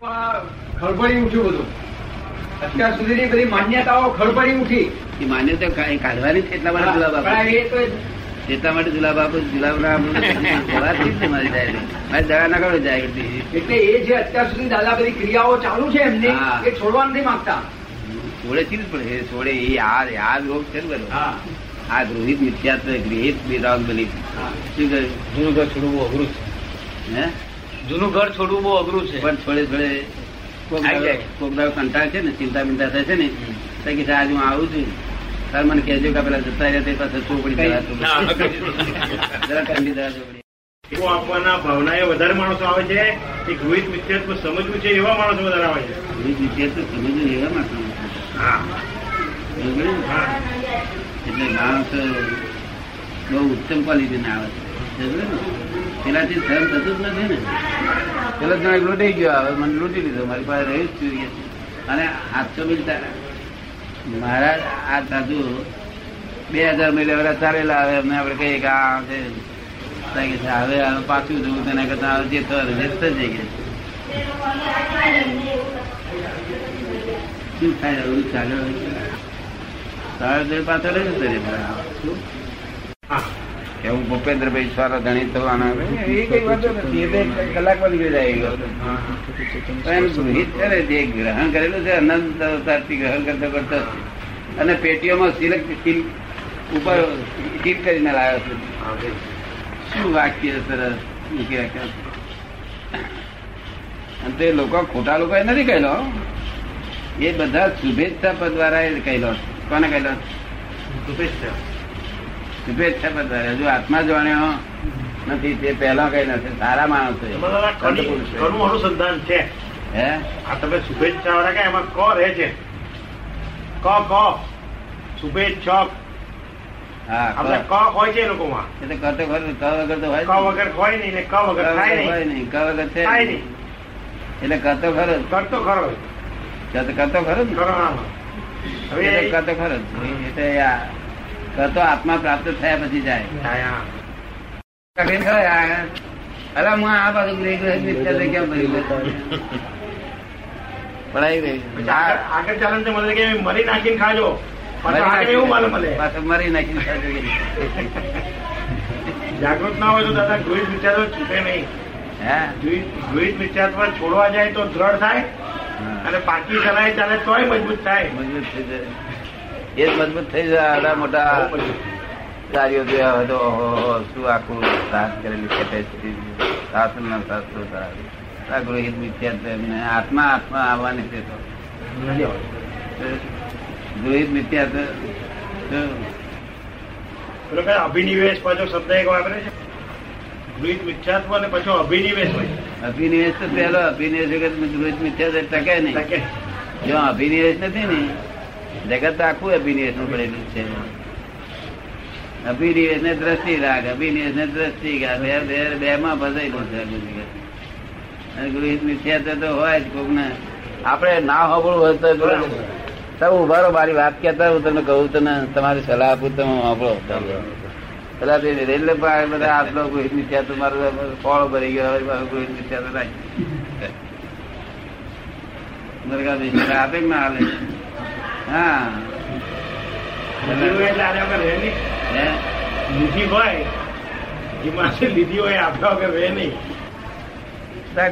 ખળભળી ઉઠ્યું બધું. અત્યાર સુધીની બધી માન્યતાઓ ખળભળી ઉઠી. એ માન્યતા કા- કાઢવાની છે એટલા માટે જુલાબ પણ આપો એટલા માટે જુલાબ આપો જુલાબ ના આપો જવાથી મારી જાય મારી દવા ના કરો જાય એટલે એ જે અત્યાર સુધી દાદા બધી ક્રિયાઓ ચાલુ છે એમની એ છોડવા નથી માંગતા. છોડે છે પડે એ છોડે એ આ આ રોગ છે ને હા. આ ગૃહિત મિથ્યાત્વ ગૃહિત બિરાગ બની. શું કહ્યું? જૂનું ઘર છોડવું અઘરું છે. હે? જૂનું ઘર છોડવું બહુ અઘરું છે. પણ થોડે થોડે કોક દાડો કંટાળ છે ને ચિંતા બિંતા થાય છે ને તો કે આજે હું આવું છું. તાર મને કહેજો કે પેલા જતા રહ્યા તે પાસે ચોપડી જરા ઠંડી જરા ચોપડી એવું આપવાના ભાવના એ વધારે માણસો આવે છે કે ગૃહિત મિથ્યાત્વ સમજવું છે એવા માણસો વધારે આવે છે. ગૃહિત મિથ્યાત્વ સમજવું એવા સમજ્યું એટલે માણસ બહુ ઉત્તમ ક્વોલિટી ના આવે છે. સમજ્યું ધર્મ થતું જ નથી ને. પેલો જણા લૂંટી ગયો, હવે મને લૂંટી લીધો, મારી પાસે રહી જ જોઈએ અને આઠસો બી મારા આ સાધુ બે હજાર મહિલા ચાલેલા, હવે અમને આપણે કહીએ કે આ છે. હવે પાછું જવું, તેના કરતા જે થયું જે થશે કે. શું થાય એવું ચાલે તારે પાછળ જ ઉતરે શું હા કે હું ભૂપેન્દ્રભાઈ સારા ધણી થવાના એ કઈ વાતો નથી એ કલાકમાં નીકળી જાય પણ ગૃહિત છે ને જે ગ્રહણ કરેલું છે અનંત અવતારથી ગ્રહણ કરતો કરતો. અને પેટીઓમાં સિલક સિલ ઉપર સીલ કરીને લાવ્યો છે. શું વાક્ય સરસ મૂકી અને તે લોકો ખોટા લોકો નથી કહેલો. એ બધા શુભેચ્છા પદ દ્વારા એ કહેલો કોને કહેલો શુભેચ્છા. શુભેચ્છા બધા હજુ આત્મા જાણ્યો નથી તે પહેલા કઈ નથી સારા માણસ છે અનુસંધાન છે. હે? આ તમે શુભેચ્છા વાળા કે એમાં ક રહે છે? ક ક. શુભેચ્છક. આપણે ક. ક હોય છે લોકોમાં. એટલે કરતો ખરું ક વગર તો હોય ક વગર હોય નહીં ને ક વગર થાય નહીં. ક વગર થાય નહીં. એટલે કરતો ખરો. કરતો ખરો કરતો ખરો ને? કરતો ખરો જ. તો આત્મા પ્રાપ્ત થયા પછી જાય. અલા હું આ બાજુ કેમ ભરી આગળ ચાલે મને કે મરી નાખીને ખાજો. મરી નાખીને ખાજો. જાગૃત ના હોય તો દાદા ગૃહિત વિચારો છૂટે નહીં. હે? ગૃહિત ગૃહિત વિચાર છોડવા જાય તો દ્રઢ થાય અને પાકી ચલાય ચાલે તોય મજબૂત થાય. મજબૂત થઈ જાય. એ જ મજબૂત થઈ જાય આડા મોટા કાર્યો જોયા હોય તો શું આખું સાથ કરેલી કેપેસિટી શાસન ના શાસ્ત્રો આ ગૃહિત મિથ્યા એમને આત્મા આત્મા આવવાની છે તો. ગૃહિત મિથ્યા તો અભિનિવેશ પાછો શબ્દ એક વાપરે છે? ગૃહિત મિથ્યાત્વ અને પાછો અભિનિવેશ હોય. અભિનિવેશ તો પહેલો અભિનિવેશ વગર ગૃહિત મિથ્યાત્વ ટકે નહીં. જો અભિનિવેશ નથી ને જગત આખું અભિનિવેશનું પડેલું છે. અભિનિવેશ ને દ્રષ્ટિ રાગ અભિનિવેશ ને દ્રષ્ટિ બે બે બે માં ફસાયેલું છે આખું અને ગૃહિત મિથ્યાત્વ તો હોય જ કોક ને હોબળું હોય તો તમે ઊભા રહો મારી વાત કેતા હું તમને કહું તને તમારી સલાહ આપું તમે હોબળો પેલા તે રેલવે પર બધા આટલો ગૃહિત તો મારો ફળ ભરી ગયો હવે મારું ની મિથ્યાત્વ રાખી. આપે ના હાલે. હા લીધી હોય હે? લીધી હોય આપણા વગર રહે નહીં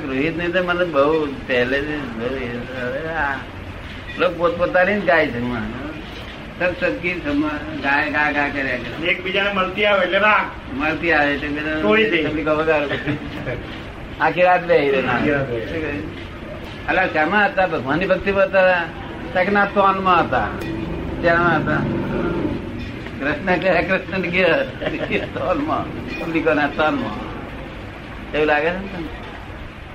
રોહિત ને તો મને બહુ પહેલેથી લોકો પોતપોતાની જ ગાય છે. સબ સબકી ગાય ગા ગા કર્યા કરે એકબીજાને મળતી આવે એટલે રાગ મળતી આવે એટલે. તબલીગો વગાડે. આખી રાત કહ્યું? અલા શામાં હતા ભગવાનની ભક્તિ હતા તકના તોનમાં હતા. ત્યાં હતા. કૃષ્ણ કહે કૃષ્ણ ગયા તોલમાં પબ્લિકોના તોલમાં એવું લાગે છે ને તોન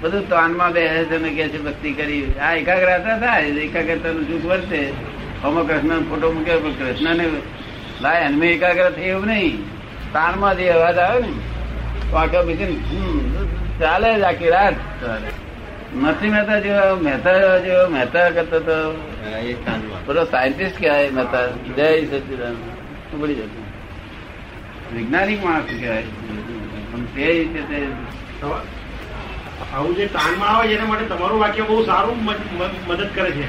બધું તોનમાં બે છે ને કે છે, ભક્તિ કરી. આ એકાગ્રતા થાય એકાગ્રતા નું સુખ વર્તે અમો કૃષ્ણ ફોટો મૂક્યો પણ કૃષ્ણ ને લાય અન્મે એકાગ્ર થઈ એવું નહીં. તાનમાં જે અવાજ આવે ને તો આખા ચાલે જ આખી રાત. નથી મહેતા જેવા મહેતા જેવો મહેતા કરતો તો પેલો સાયન્ટિસ્ટ કહેવાય મહેતા. જય સચિદાન જતું વૈજ્ઞાનિક માણસ કહેવાય. પણ તે રીતે તે આવું જે તાનમાં આવે છે એના માટે તમારું વાક્ય બહુ સારું મદદ કરે છે.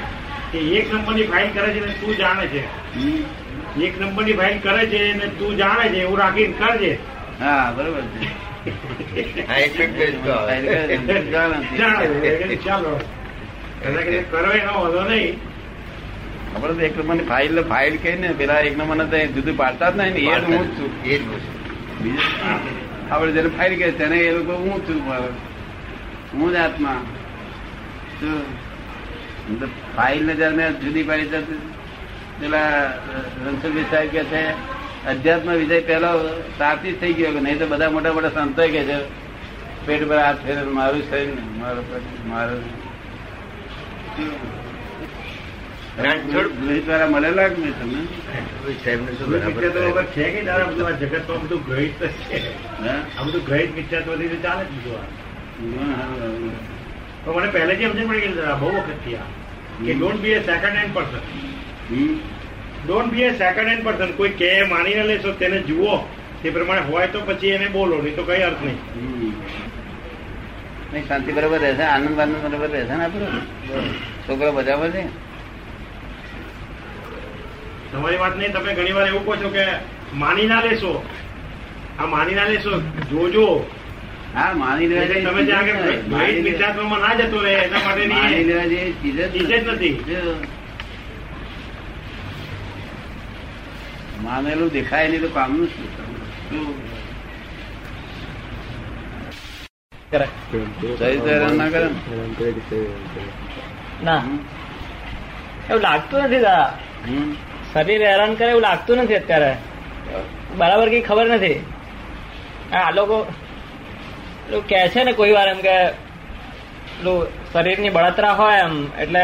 કે એક નંબરની ફાઇલ કરે છે ને તું જાણે છે. હમ? એક નંબરની ફાઇલ કરે છે ને તું જાણે છે એવું રાખીને કરજે. હા બરોબર છે. ચાલો. કરો એનો વાંધો નહીં. આપણે તો એક નંબરની ફાઇલ ફાઇલ કહી ને પેલા એક નંબર તો જુદું પાડતા જ નહીં ને એ હું જ છું. એ જ. આપણે જેને ફાઇલ કહે તેને એ લોકો હું છું મારો? હું જ આત્મા. ફાઇલ ને જયારે મેં જુદી પાડી પેલા રણછોડભાઈ સાહેબ કે છે અધ્યાત્મ વિજય પહેલો તારથી થઈ ગયો નહીં તો બધા મોટા મોટા સંતો કે છે પેટ પર હાથ ફેરે મારું છે ને મારું મારું મળેલા કે નહીં છે? કે દાદા બધું આ જગતમાં બધું ગ્રહિત છે. હે? આ બધું ગ્રહિત મિથ્યાત્વથી તો ચાલે મને પહેલેથી સમજણ પડી ગઈ બહુ વખતથી આ કે don't be a second hand person hmm? Don't be a second hand person કોઈ કે માનીને લેશો તેને જુઓ. તે પ્રમાણે હોય તો પછી એને બોલો નહીં તો કઈ અર્થ નહીં. નહીં શાંતિ બરાબર રહેશે આનંદ આનંદ બરાબર રહેશે ને આપણે? છોકરો બજાવે છે? તમારી વાત નહીં તમે ઘણી વાર એવું કહો છો કે માની ના લેશો. આ માની ના લેશો જોજો. હા માની લેવા જેવી તમે જ્યાં આગળ ના જતો રહે એના જેવી ચીજ જ નથી. માનેલું દેખાય નહીં તો કામનું શું? ના કરે ના? એવું લાગતું નથી દાદા? શરીર હેરાન કરે એવું લાગતું નથી અત્યારે. બરાબર કઈ ખબર નથી. આ લોકો કે છે ને કોઈ વાર એમ કે પેલું શરીરની બળતરા હોય એમ એટલે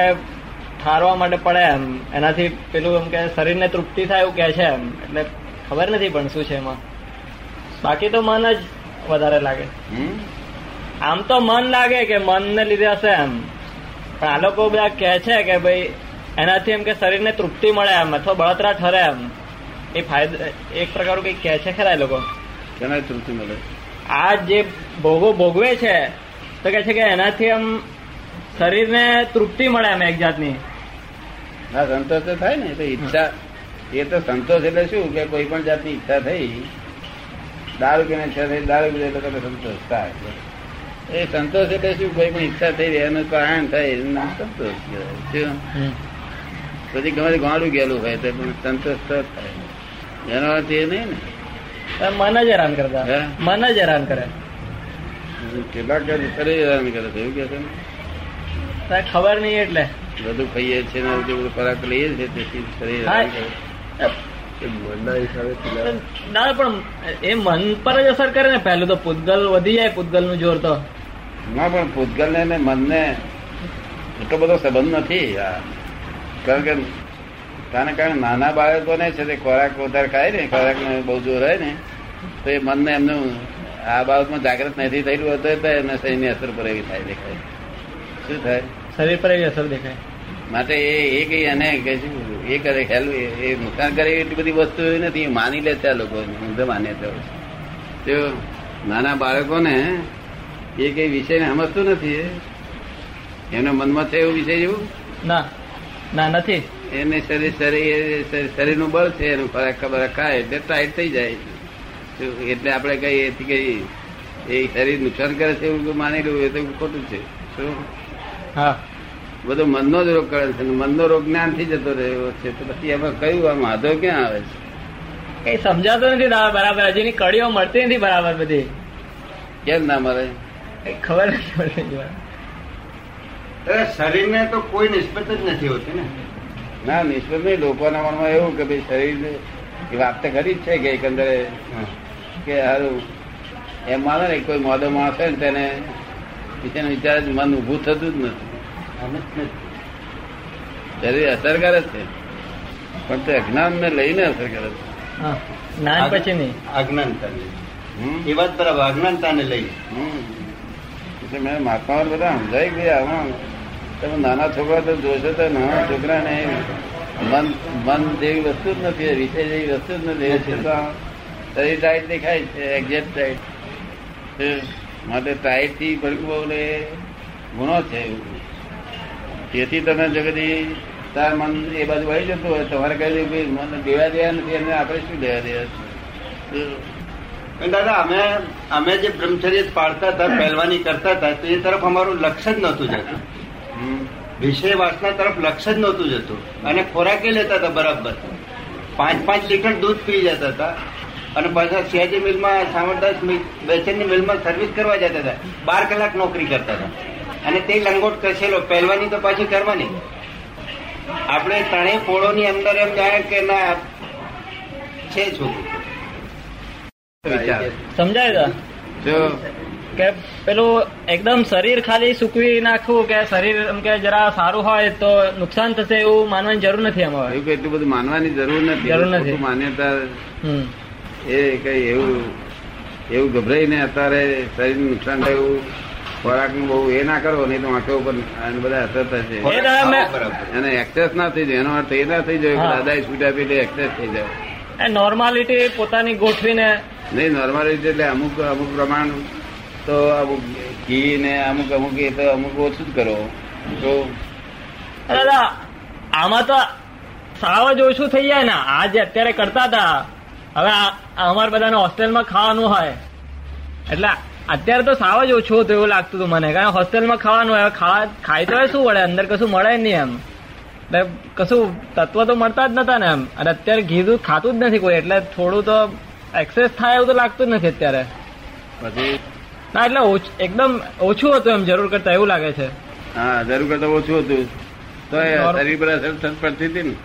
ઠારવા માટે પડે એમ. એનાથી પેલું એમ કે શરીરને તૃપ્તિ થાય એવું કે છે એમ. એટલે ખબર નથી પણ શું છે એમાં. બાકી તો મન જ વધારે લાગે? આમ તો મન લાગે કે મનને લીધે હશે એમ. પણ આ લોકો બધા કહે છે કે ભાઈ એનાથી એમ કે શરીરને તૃપ્તિ મળે એમ અથવા બળતરા ઠરે એમ. એ ફાયદો એક પ્રકારનું કઈ કહે છે ખરા એ લોકો. કેનાય તૃપ્તિ મળે? આ જે ભોગો ભોગવે છે તો કે છે કે એનાથી આમ શરીરને તૃપ્તિ મળે એમ એક જાતની. હા સંતોષ તો થાય ને તો ઈચ્છા. એ તો સંતોષ એટલે શું કે કોઈ પણ જાતની ઈચ્છા થઈ દારૂ કે ઈચ્છા થઈ દારૂ પીધે તો કદાચ સંતોષ થાય. એ સંતોષ એટલે શું? કોઈ પણ ઈચ્છા થઈ એનું કારણ થાય એનું નામ સંતોષ કહેવાય. શું? પછી ગમે ગાંડું ગયેલું હોય તો પણ સંતોષ તો થાય. એનો અર્થ એ નહીં ને. મન જ હેરાન કરતા? મન જ હેરાન કરે. કેટલાક કે હેરાન કરે છે એવું કે ખબર નહીં એટલે. બધું ખાઈએ છીએ ને જે બધું ખોરાક લઈએ છીએ તેથી શરીર. હેરાન ના. પણ એ મન પર જ અસર કરે ને. પહેલું તો પૂતગલ વધી જાય પૂતગલનું જોર તો. ના પણ પૂતગલ ને મનને એટલો બધો સંબંધ નથી. કારણ કે કારણ કારણે નાના બાળકોને છે તે ખોરાક વધારે ખાય ને ખોરાક બહુ જોર હોય ને તો એ મનને એમનું આ બાબતમાં જાગૃત નથી થયેલું હતું તો એમને શરીરની અસર પર એવી થાય દેખાય. શું થાય? શરીર પર એવી અસર દેખાય. માટે એ કઈ એને એ કરે હેલ્પ એ નુકસાન કરે એટલી બધી વસ્તુ નથી માની લે છે લોકો ઊંધે માન્યતા હોય છે. તો નાના બાળકોને એ કઈ વિષયને સમજતું નથી એના મનમાં છે એવું વિષય જેવું? ના ના નથી. એને શરીર શરીર શરીરનું બળ છે એનું ખોરાક ખબર ખાય એટલે ટાઈટ થઈ જાય. એટલે આપણે કઈ એથી કઈ એ શરીર નુકસાન કરે છે એવું માની લેવું એ તો ખોટું છે. શું હા. બધો મનનો જ રોગ કરે છે મનનો રોગ જ્ઞાનથી જતો રહ્યો છે. તો પછી એમાં કયું આમ વાંધો ક્યાં આવે છે? કઈ સમજાતો નથી દાદા બરાબર. હજીની કડીઓ મળતી નથી બરાબર બધી. કેમ ના મળે? કઈ ખબર નથી પડે અરે શરીરને તો કોઈ નિસ્બત જ નથી હોતી ને. ના નિષ્ફળ નહીં. લોકોના મનમાં એવું કે ભાઈ શરીર એ વાત તો ખરી જ છે કે એકંદરે કે સારું એમ માને ને કોઈ મોદો માણસ હોય ને તેને વિચાર મન ઉભું થતું જ નથી. શરીર અસર કરે છે. પણ તે અજ્ઞાન ને લઈને અસર કરે છે. જ્ઞાન પછી નહીં. અજ્ઞાનતા એ વાત બરાબર અજ્ઞાનતાને લઈ હમ. એટલે મેં મહાત્મા બધા સમજાઈ ગયા આમાં તમે નાના છોકરા તો જોશો તો નાના છોકરાને મન મન જેવી વસ્તુ જ નથી વિષય જેવી વસ્તુ જ નથી. છતાં શરીર ટાઈટ દેખાય છે એક્ઝેક્ટ ટાઈટ માટે ટાઈટથી ભડકવું એ ગુનો છે. એવું તેથી તમે જો તાર મન એ બાજુ વહી જતું હોય તમારે કહી દઉં કે મન દેવા દેવા નથી અને આપણે શું દેવા દેવા? દાદા અમે અમે જે બ્રહ્મચર્ય પાળતા હતા પહેલવાની કરતા હતા તો એ તરફ અમારું લક્ષ્ય જ નહોતું જતું. વિષય વાસના તરફ લક્ષ્ય જ નહોતું જતું. અને ખોરાકે લેતા હતા બરાબર. પાંચ પાંચ લીટર દૂધ પી જતા હતા. અને પાછા સિયાજી મિલમાં સામરદાસ બેચનની મિલમાં સર્વિસ કરવા જતા હતા. બાર કલાક નોકરી કરતા હતા. અને તે લંગોટ કસેલો પહેલવાની તો પાછી કરવાની. આપણે ત્રણેય પોળોની અંદર એમ જાણે કે ના છે છોકરું સમજાય જો. કે પેલું એકદમ શરીર ખાલી સૂકવી નાખવું કે શરીર એમ કે જરા સારું હોય તો નુકસાન થશે એવું માનવાની જરૂર નથી આમાં એવું કે એટલું બધું માનવાની જરૂર નથી. જરૂર નથી. માન્યતા એ કઈ એવું એવું ગભરાઈને અત્યારે શરીર નુકસાન થાય એવું ખોરાકનું બહુ એ ના કરો નહીં તો આંખો ઉપર બધા અસર થશે. અને એક્સેસ ના થઈ જાય એનો અર્થ એ ના થઈ જાય દાદા છૂટા છૂટ એક્સેસ થઈ જાય. નોર્માલિટી પોતાની ગોઠવીને નહીં નોર્માલિટી એટલે અમુક અમુક પ્રમાણ તો અમુક ઘી ને અમુક અમુક એ તો અમુક ઓછું જ કરો. તો દાદા આમાં તો સાવ જ ઓછું થઈ જાય ને. આ જે અત્યારે કરતા હતા. હવે અમારે બધાને હોસ્ટેલમાં ખાવાનું હોય. એટલે અત્યારે તો સાવ જ ઓછું હતું એવું લાગતું હતું મને. કારણ હોસ્ટેલમાં ખાવાનું હવે ખાવા ખાઈ તો શું વળે? અંદર કશું મળે નહીં એમ. એટલે કશું તત્વ તો મળતા જ નતા ને એમ. અને અત્યારે ઘી દૂધ ખાતું જ નથી કોઈ એટલે થોડું તો એક્સેસ થાય એવું તો લાગતું જ નથી અત્યારે. પછી? ના એટલે એકદમ ઓછું હતું એમ જરૂર કરતા એવું લાગે છે. હા જરૂર કરતા ઓછું હતું. તો એ શરીર પર અસર પડતી હતી ને.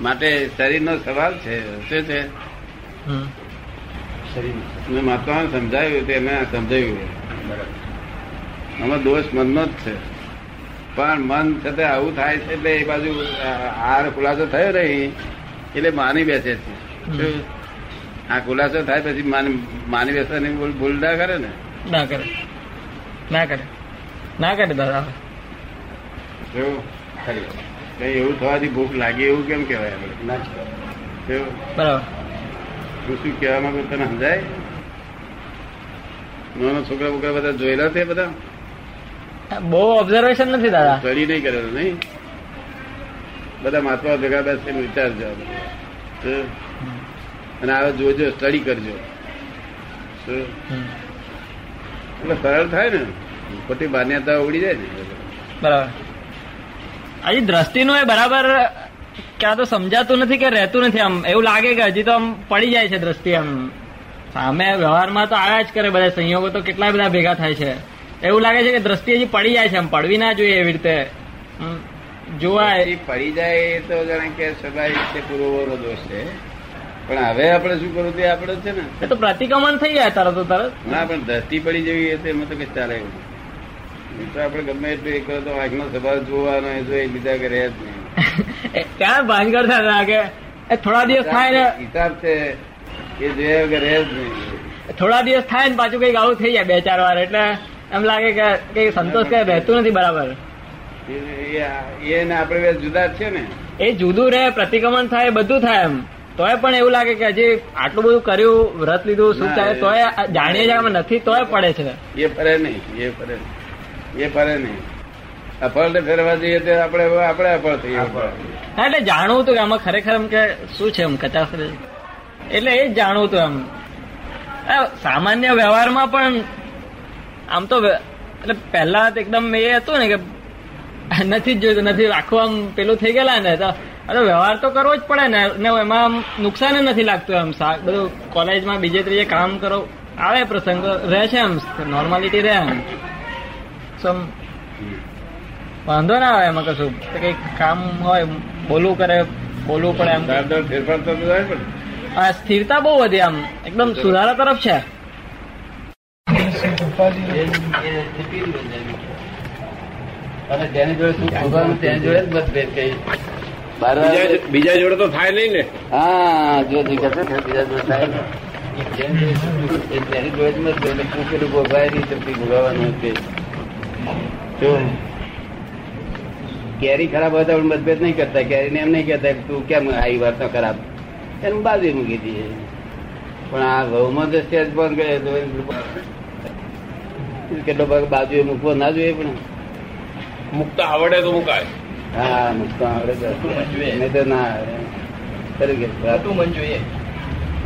માટે શરીરનો સવાલ છે શું છે? હમ. મેં મહાત્માને સમજાવ્યું તે મેં સમજાવ્યું આમાં દોષ મનનો જ છે. પણ મન છતાં આવું થાય છે એટલે એ બાજુ આ- ખુલાસો થયો નહીં એટલે માની બેસે છે. આ ખુલાસો થાય પછી માની માની બેસવાની ભૂલ ભૂલ ના કરે ને? ના કરે. ના કરે. ના કરે દાદા? કઈ એવું થવાથી ભૂખ લાગી એવું કેમ કેવાય આપણે? ના બરાબર. હું શું કહેવા માંગુ તને સમજાય? નાના છોકરા બોકરા બધા જોયેલા છે બધા? બહુ ઓબ્ઝર્વેશન નથી દાદા. સ્ટડી નહીં કરેલું નહીં? બધા મહાત્મા ભેગા બેસીને વિચારજો? અને આવે જોજો સ્ટડી કરજો. હમ. એટલે સરળ થાય ને? ખોટી માન્યતા ઉડી જાય ને. બરાબર. આજે દ્રષ્ટિનો એ બરાબર ક્યાં તો સમજાતું નથી કે રહેતું નથી આમ. એવું લાગે કે હજી તો આમ પડી જાય છે દ્રષ્ટિ આમ. સામે વ્યવહારમાં તો આવ્યા જ કરે બધા સંયોગો તો કેટલા બધા ભેગા થાય છે. એવું લાગે છે કે દ્રષ્ટિ હજી પડી જાય છે આમ. પડવી ના જોઈએ એવી રીતે. જોવાય. પડી જાય એ તો જાણે કે સ્વાભાવિક છે પૂર્વનો દોષ છે. પણ હવે આપણે શું કરવું તે આપણે છે ને. એ તો પ્રતિક્રમણ થઈ જાય તરત તરત. ના પણ ધરતી પડી જવી તો એમાં તો કઈ ચાલે તો આપણે ગમે એટલું એ કરો તો આંખનો સ્વભાવ જોવાનો એ જોઈ લીધા કે રહે જ નહીં. એ ત્યાં ભાન કરતા હતા કે એ થોડા દિવસ થાય ને હિસાબ છે એ જોયા વગર રહે જ નહીં. થોડા દિવસ થાય ને પાછું કંઈક આવું થઈ જાય બે ચાર વાર. એટલે એમ લાગે કે કઈ સંતોષ કઈ રહેતું નથી બરાબર. એ- ને એને આપણે બે જુદા છે ને. એ જુદું રહે પ્રતિક્રમણ થાય બધું થાય એમ. તોય પણ એવું લાગે કે હજી આટલું બધું કર્યું વ્રત લીધું શું થાય તોય જાણીએ જ નથી તોય પડે છે. એ ફરે નહીં એ ફરે નહીં. એ ફરે નહીં. અફળ ને ફેરવા જઈએ તો આપણે આપણે અફળ થઈએ. હા, એટલે જાણવું હતું કે આમાં ખરેખર એમ કે શું છે એમ કચાસ એટલે એ જ જાણવું હતું એમ. સામાન્ય વ્યવહારમાં પણ આમ તો એટલે પહેલા તો એકદમ એ હતું ને કે નથી જ જોઈતું નથી આખું આમ પેલું થઈ ગયેલા ને તો આ વ્યવહાર તો કરવો જ પડે ને. ને એમાં આમ નુકસાન જ નથી લાગતું એમ. સા- બધું કોલેજમાં બીજે ત્રીજે કામ કરો આવે પ્રસંગ રહે છે એમ નોર્માલિટી રહે એમ. સમ વાંધો ના આવે એમાં કશું. તો કંઈક કામ હોય બોલવું કરે બોલવું પડે એમ. દર દર ફેરફાર થતો જાય પણ. આ સ્થિરતા બહુ વધી આમ. એકદમ સુધારા તરફ છે. અને જોડે તેની જોડે જ મતભેદ કઈ. બીજા જોડે તો થાય નહીં ને. હા જો જે કહે છે ને, બીજા જોડે થાય તેની જોડે જ મતભેદ. સુખ ભોગવાય નહીં ભોગાવાનું છે જો કેરી ખરાબ હોય તો મતભેદ નહીં કરતા. કેરીને એમ નહીં કહેતા તું કેમ આવી વાત ખરાબ? એનું બાજુ મૂકી દઈએ પણ આ ઘઉંમાં તો સ્ટેજ કરે કેટલો ભાગ બાજુ મૂકવો ના જોઈએ પણ. મુક્ત આવડે તો મુકાય. હા મૂકતો આવડે નહીં તો ના આવડે. મન જોઈએ.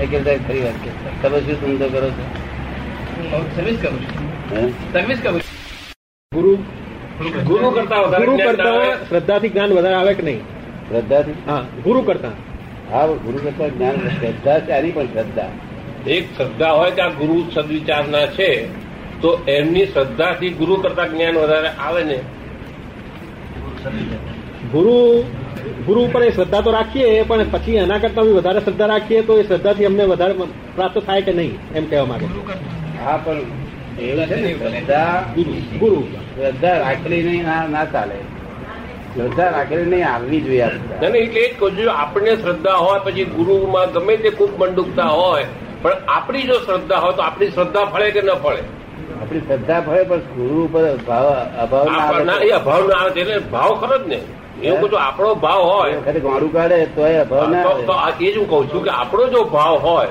એ કહેતા ખરી વાત કહેતા તમે શું ધંધો કરો છો? સર્વિસ કરું છું. સર્વિસ કરું છું. ગુરુ ગુરુ કરતા ગુરુ જ્ઞાન કરતા શ્રદ્ધાથી જ્ઞાન વધારે આવે કે નહીં? શ્રદ્ધાથી? હા ગુરુ કરતા. હા ગુરુ કરતા જ્ઞાન શ્રદ્ધા સારી પણ શ્રદ્ધા. એક શ્રદ્ધા હોય કે આ ગુરુ સદવિચારના છે તો એમની શ્રદ્ધાથી ગુરુ કરતા જ્ઞાન વધારે આવે ને? ગુરુ ગુરુ ઉપર એ શ્રદ્ધા તો રાખીએ પણ પછી એના કરતા બી વધારે શ્રદ્ધા રાખીએ તો એ શ્રદ્ધાથી અમને વધારે પ્રાપ્ત થાય કે નહીં એમ કહેવા માંગે. હા પણ એવું છે ને શ્રદ્ધા ગુરુ. ગુરુ. શ્રદ્ધા રાખેલી નહીં ના ના ચાલે. શ્રદ્ધા રાખેલી નહીં આવવી જોઈએ આ શ્રદ્ધા. ના, ના, એટલે એ જ કહું છું આપણને શ્રદ્ધા હોય પછી ગુરુમાં ગમે તે ખૂબ મંડુકતા હોય પણ આપણી જો શ્રદ્ધા હોય તો આપણી શ્રદ્ધા ફળે કે ન ફળે? આપણી શ્રદ્ધા ફળે પણ ગુરુ ઉપર ભાવ અભાવ ના એ અભાવ ના આવે એટલે ભાવ ખરો જ ને. એવું કહું છું આપણો ભાવ હોય. વખતે કાઢે કાઢે એ અભાવ ના તો- તો આવે આ એ જ હું કહું છું કે આપણો જો ભાવ હોય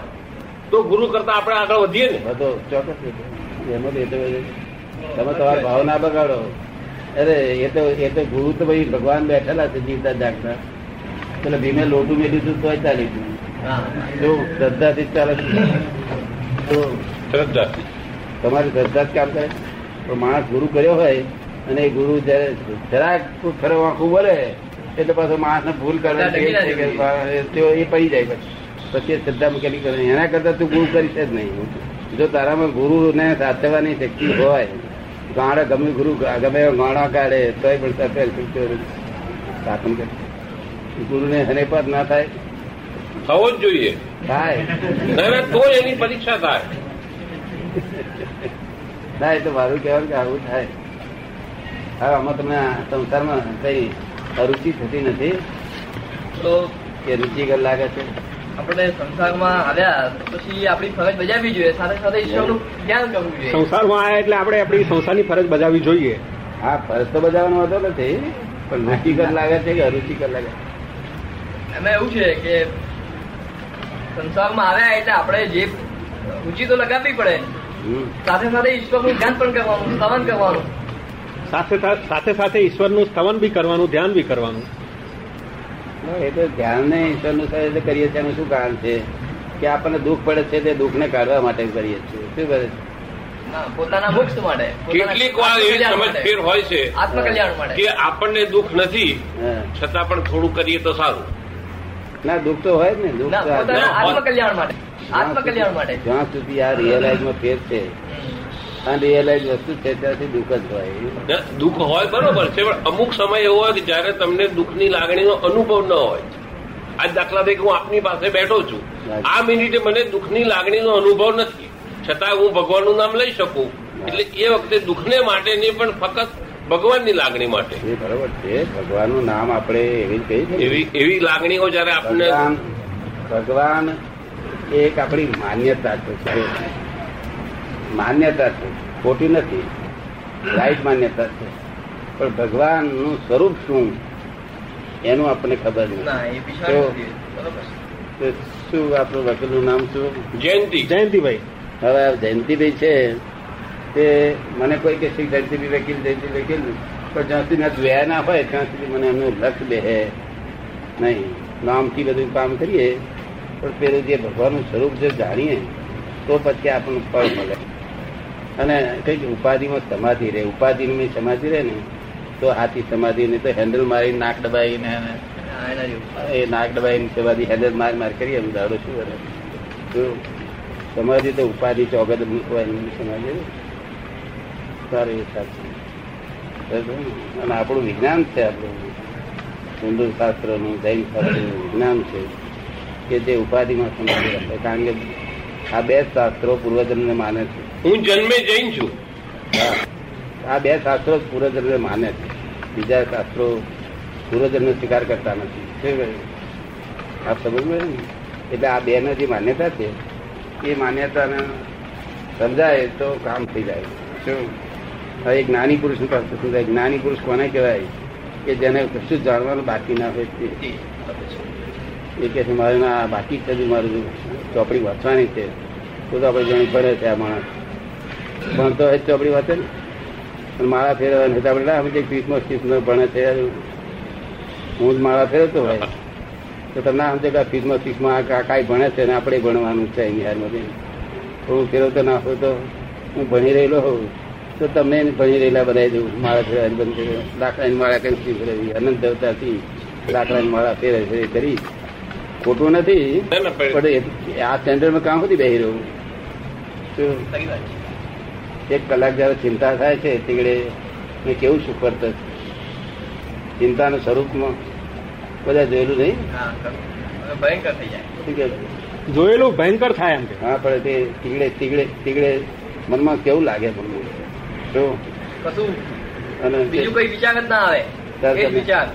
તો ગુરુ કરતા આપણે આગળ વધીએ ને. ચોક્કસ. એમાં બે તમે તમારો ભાવ ના બગાડો. અરે એ તો એ તો ગુરુ તો ભાઈ ભગવાન બેઠેલા છે જીવતા જાગતા. પેલા ભીમે લોટું મેળ્યું હતું તોય ચાલી ગયું. જો શ્રદ્ધાથી જ ચાલે છે. તો શ્રદ્ધા તમારી શ્રદ્ધા જ કામ કરે તો માણસ ગુરુ કર્યો હોય અને એ ગુરુ જયારે જરાક ખરો આંખું બોલે એટલે પાછો ભૂલ કરે ટકી ના જવી. તે એ પડી જાય પછી. પછી શ્રદ્ધા મૂકેલી કરે એના કરતા તું ગુરુ કરીશ જ નહીં. જો તારામાં ગુરુ ને સાચવવાની શક્તિ હોય ગાણા ગમે ગુરુ ગમે ગાણા કાઢે તોય પણ સાચવે શાસન કરે. ગુરુને હનેપાત ના થાય. થવો જ જોઈએ. થાય. તો એની પરીક્ષા થાય. ના એ તો મારું કહેવાનું કે આવું થાય. હવે આમાં તમને સંસારમાં કઈ અરુચિ થતી નથી? તો કે રુચિકર લાગે છે? આપણે સંસારમાં આવ્યા પછી આપણી ફરજ બજાવવી જોઈએ. સાથે સાથે ઈશ્વરનું જ્ઞાન કરવું જોઈએ. સંસારમાં આવ્યા એટલે આપણે આપણી સંસારની ફરજ બજાવવી જોઈએ. હા ફરજ તો બજાવવાનો હોતો નથી પણ રુચિકર લાગે છે કે અરુચિકર લાગે એમાં એવું છે કે સંસારમાં આવ્યા એટલે આપણે જે રુચિ તો લગાવવી પડે. સાથે સાથે ઈશ્વરનું ધ્યાન પણ કરવાનું સ્તવન કરવાનું. સાથે સાથે સાથે ઈશ્વરનું સ્તવન બી કરવાનું ધ્યાન બી કરવાનું. એ તો ધ્યાન ને ઈશ્વરનું સાથે કરીએ છીએ એનું શું કારણ છે? કે આપણને દુઃખ પડે છે તે દુઃખને કાઢવા માટે કરીએ છીએ. શું કરે છે? પોતાના મોક્ષ માટે કેટલીક વાર એવી આત્મકલ્યાણ સમજ ફેર હોય છે આત્મકલ્યાણ માટે. કે આપણને દુઃખ નથી છતાં પણ થોડું કરીએ તો સારું. ના દુઃખ તો હોય જ ને દુઃખ. આત્મકલ્યાણ માટે આત્મકલ્યાણ માટે. જ્યાં સુધી આ રિયલાઇઝમાં ફેર છે અનરિયલાઇઝ વસ્તુ છે ત્યાંથી દુઃખ જ હોય. દુઃખ હોય બરોબર છે પણ અમુક સમય એવો હોય કે જયારે તમને દુઃખની લાગણીનો અનુભવ ન હોય. આજ દાખલા તરીકે હું આપની પાસે બેઠો છું. આ મિનિટે મને દુઃખની લાગણીનો અનુભવ નથી. છતાં હું ભગવાનનું નામ લઈ શકું. એટલે એ વખતે દુઃખને માટે નહીં પણ ફક્ત ભગવાનની લાગણી માટે. એ બરોબર છે ભગવાનનું નામ આપણે એવી જ કહી એવી એવી લાગણીઓ જયારે આપણે ભગવાન એક આપણી માન્યતા છે. માન્યતા છે. ખોટી નથી. રાઈટ માન્યતા છે. પણ ભગવાનનું સ્વરૂપ શું? એનું આપણને ખબર ના નથી. શું આપણું વકીલનું નામ શું? જયંતિ. જયંતિભાઈ. હવે જયંતિભાઈ છે તે મને કોઈ કે શ્રી જયંતિભાઈ વકીલ જયંતિ વકીલ પણ જ્યાં સુધી મેં જોયા ના હોય ત્યાં સુધી મને એમનું લક્ષ બેહે નહીં. નામથી બધું કામ કરીએ પણ પેલું જે ભગવાનનું સ્વરૂપ જે જાણીએ તો પછી આપણને ફળ મળે. અને કંઈક ઉપાધિમાં સમાધિ રહે ઉપાધિની સમાધિ રહે ને તો હાથી સમાધિ ને તો હેન્ડલ મારી નાક જેવું. એ નાક દબાઈને સમાધિ હેન્ડલ માર માર કરીએ એમ દાડો શું કરે. તો સમાધિ તો ઉપાધિ ચોગત મૂકવાની સમાધિ. સારું એ સાચું અને આપણું વિજ્ઞાન છે આપણું. હિન્દુ શાસ્ત્રનું જૈન શાસ્ત્રનું વિજ્ઞાન છે કે જે ઉપાધિમાં સમાધિ રાખે. કારણ કે આ બે શાસ્ત્રો શાસ્ત્રો પૂર્વજન્મને માને છે. હું જન્મે જૈન છું. આ બે શાસ્ત્રો જ પૂર્વજન્મને માને છે. બીજા શાસ્ત્રો પૂર્વજન્મ સ્વીકાર કરતા નથી? આપ સમજ ને? એટલે આ બે જે માન્યતા છે એ માન્યતાને સમજાય તો કામ થઈ જાય. શું? હવે એક જ્ઞાની પુરુષ પાસે સમજાય. જ્ઞાની પુરુષ કોને કહેવાય? કે જેને કશું જ જાણવાનું બાકી ના હોય તે. એ કે છે મારે ના બાકી હજુ મારું ચોપડી વાંચવાની છે તો તો આપણે જાણી ભરે છે આ માણસ. ભણતો હોય આપણી વાંચે ને. અને માળા ફેરવવાની તો આપણે ના સમજે ક્રિસમસ ક્રિસમસ ભણે છે. હું જ માળા ફેરવતો હોય. તો તમે ના સમજે કે ક્રિસમસ ક્રિસમસ આ કાંઈ ભણે છે ને આપણે ભણવાનું છે અહીંયા તો હું ફેરવતો ના હોય તો હું ભણી રહેલો હોઉં. તો તમને ભણી રહેલા બધા દઉં માળા ફેરવાની બંધ લાકડાની માળા કઈ ફેરવી. અનંત દેવતાથી લાકડાની માળા ફેરે ફેરવી કરી. ખોટું નથી પણ- આ સ્ટેન્ડર્ડમાં કામ સુધી બેસી રહ્યું? એક કલાક જયારે ચિંતા થાય છે તીકડે મેં કેવું સુખ વર્ત ચિંતાનું સ્વરૂપમાં બધા જોયેલું નહીં? ભયંકર થઈ જાય. જોયેલું ભયંકર થાય એમ હા પણ તે તીગડે તીગડે તીગડે મનમાં કેવું લાગે મનમાં? જો. કશું અને બીજું કઈ વિચાર જ ના આવે. વિચાર.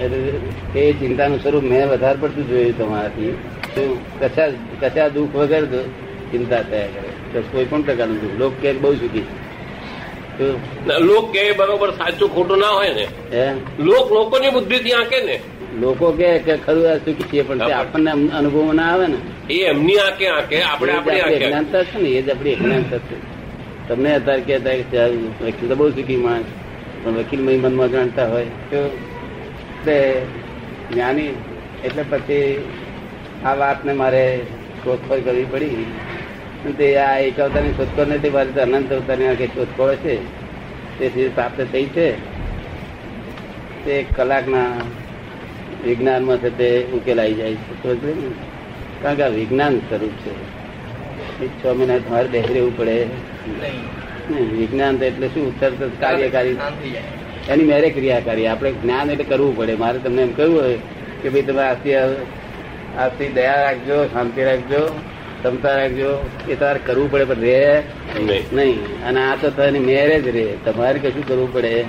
એ ચિંતાનું સ્વરૂપ મેં વધારે પડતું જોયું તમારાથી. કશા કશા દુઃખ વગર ચિંતા થયા કરે. કોઈ પણ પ્રકારનું દુઃખ. લોક કે બહુ સુખી લોક કે બરોબર સાચું ખોટું ના હોય ને. લોક લોકોની બુદ્ધિથી આંકે ને. લોકો કે કે ખરું આ સુખી છીએ પણ આપણને અનુભવ ના આવે ને. એ એમની આંકે આંકે આપણે આપણી આંકે છે ને એ જ આપણી જ્ઞાનતા છે. તમને અત્યારે કહેતા કે ચાલ, વકીલ તો બહુ સુખી માણસ પણ વકીલ મહિમનમાં જાણતા હોય. તો તે જ્ઞાની એટલે પછી આ વાતને મારે શોધખોળ કરવી પડી. તે આ એક અવતારની શોધખોળ નથી મારી તો અનંત અવતારની આખી શોધખોળ છે તેથી પ્રાપ્ત થઈ છે. તે કલાકના વિજ્ઞાનમાં છે તે ઉકેલાઈ જાય છે? કારણ કે આ વિજ્ઞાન સ્વરૂપ છે. છ મહિના તમારે બેસી રહેવું પડે. વિજ્ઞાન એટલે શું તરત કાર્યકારી થઈ જાય. એની મેરે ક્રિયા કરી. આપણે જ્ઞાન એટલે કરવું પડે. મારે તમને એમ કહ્યું હોય કે ભાઈ તમે આજથી આજથી દયા રાખજો શાંતિ રાખજો ક્ષમતા રાખજો. એ તમારે કરવું પડે પણ રે નહીં. અને આ તો તમારી મેરે જ રે. તમારે કશું કરવું પડે?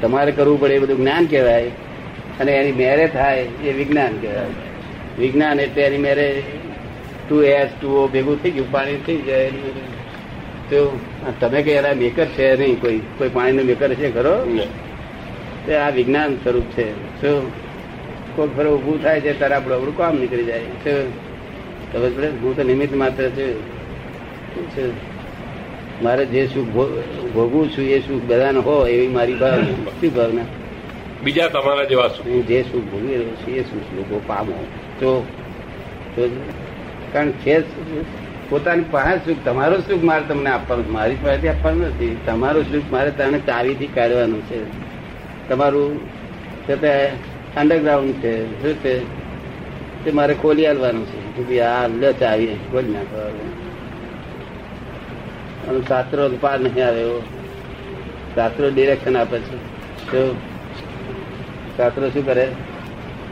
તમારે કરવું પડે એ બધું જ્ઞાન કહેવાય. અને એની મેરે થાય એ વિજ્ઞાન કહેવાય. વિજ્ઞાન એટલે એની મેરે ટુ એસ ટુ ઓ ભેગું થઈ ગયું પાણી થઈ જાય. તો તમે કે એના મેકર છે નહીં કોઈ કોઈ પાણીનો મેકર છે ખરો. તે આ વિજ્ઞાન સ્વરૂપ છે. શું કોઈ ફરો ઊભું થાય છે ત્યારે આપણું આપણું કામ નીકળી જાય. શું ખબર પડે હું તો નિમિત્ત માત્ર છું. છે? મારે જે સુખ ભોગવું છું એ સુખ બધાને હોય એવી મારી ભાવના. શું ભાવના? બીજા તમારા જેવા સુખ. હું જે સુખ ભોગવી રહ્યો છું એ સુખ લોકો પામો. તો કારણ છે પોતાની પાસે સુખ તમારું સુખ મારે તમને આપવાનું મારી પાસેથી આપવાનું નથી. તમારું સુખ મારે તમને ચાવીથી કાઢવાનું છે. તમારું છે તે અંડરગ્રાઉન્ડ છે શું છે તે મારે ખોલી આલવાનું છે. કે આ લે ચાવી ખોલી નાખવાનું અને શાસ્ત્રો પાર નહીં આવે એવો. સાત્રો ડિરેક્શન આપે છે. તો સાત્રો શું કરે?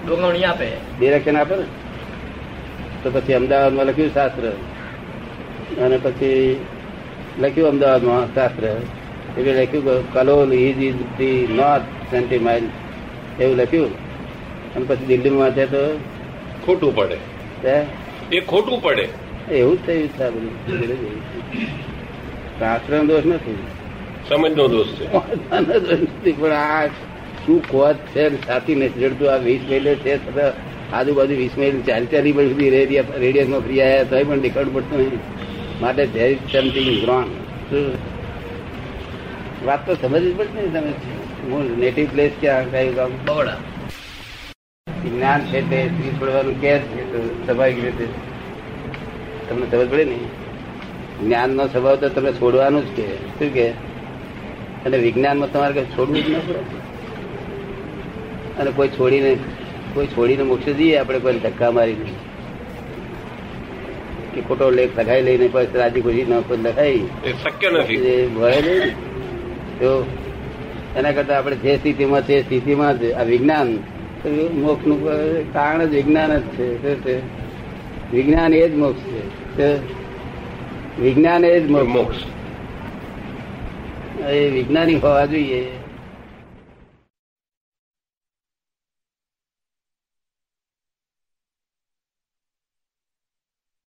ડોંગણી આપે. ડિરેક્શન આપે ને? તો પછી અમદાવાદમાં લખ્યું શાસ્ત્ર. અને પછી લખ્યું અમદાવાદમાં શાસ્ત્ર એટલે લખ્યું કે Kalol is is the north centi mile એવું લખ્યું. અને પછી દિલ્હીમાં છે તો ખોટું પડે. એ ખોટું પડે. એવું જ થયું બધું. શાસ્ત્ર દોષ નથી. સમજનો દોષ છે. દોષ નથી પણ આ શું ખોટ છે ને સાથી નથી જડતું આ વીસ માઇલે છે છતાં આજુબાજુ વીસ માઇલ ચાલી ચાલી સુધી રેડિયા રેડિયસમાં ફ્રી આવ્યા તો પણ દેખાડવું પડતું નહીં. માટે ધેર ઇઝ સમથિંગ રોંગ વાત તો સમજવી જ પડશે ને તમે. હું નેટિવ પ્લેસ ક્યાં કયું ગામ બવડા જ્ઞાન છે તે સ્ત્રી છોડવાનું કે છે તો સ્વાભાવિક રીતે. તમને સમજ પડે ને? જ્ઞાનનો સ્વભાવ તો તમે છોડવાનું જ કે. શું કે? અને વિજ્ઞાનમાં તમારે કઈ છોડવું જ ન પડે. અને કોઈ છોડીને કોઈ છોડીને મોક્ષ જઈએ આપણે કોઈ ધક્કા મારીને. કે ખોટો લેખ લખાઈ લઈને પછી રાજી ખુશી ન લખાઈ શક્ય નથી. એ નહીં તો એના કરતા આપણે જે સ્થિતિમાં છે એ સ્થિતિમાં જ આ વિજ્ઞાન મોક્ષનું કારણ જ વિજ્ઞાન જ છે. વિજ્ઞાન એ જ મોક્ષ છે. વિજ્ઞાન એ જ મોક્ષ. મોક્ષ. એ વિજ્ઞાની હોવા જોઈએ.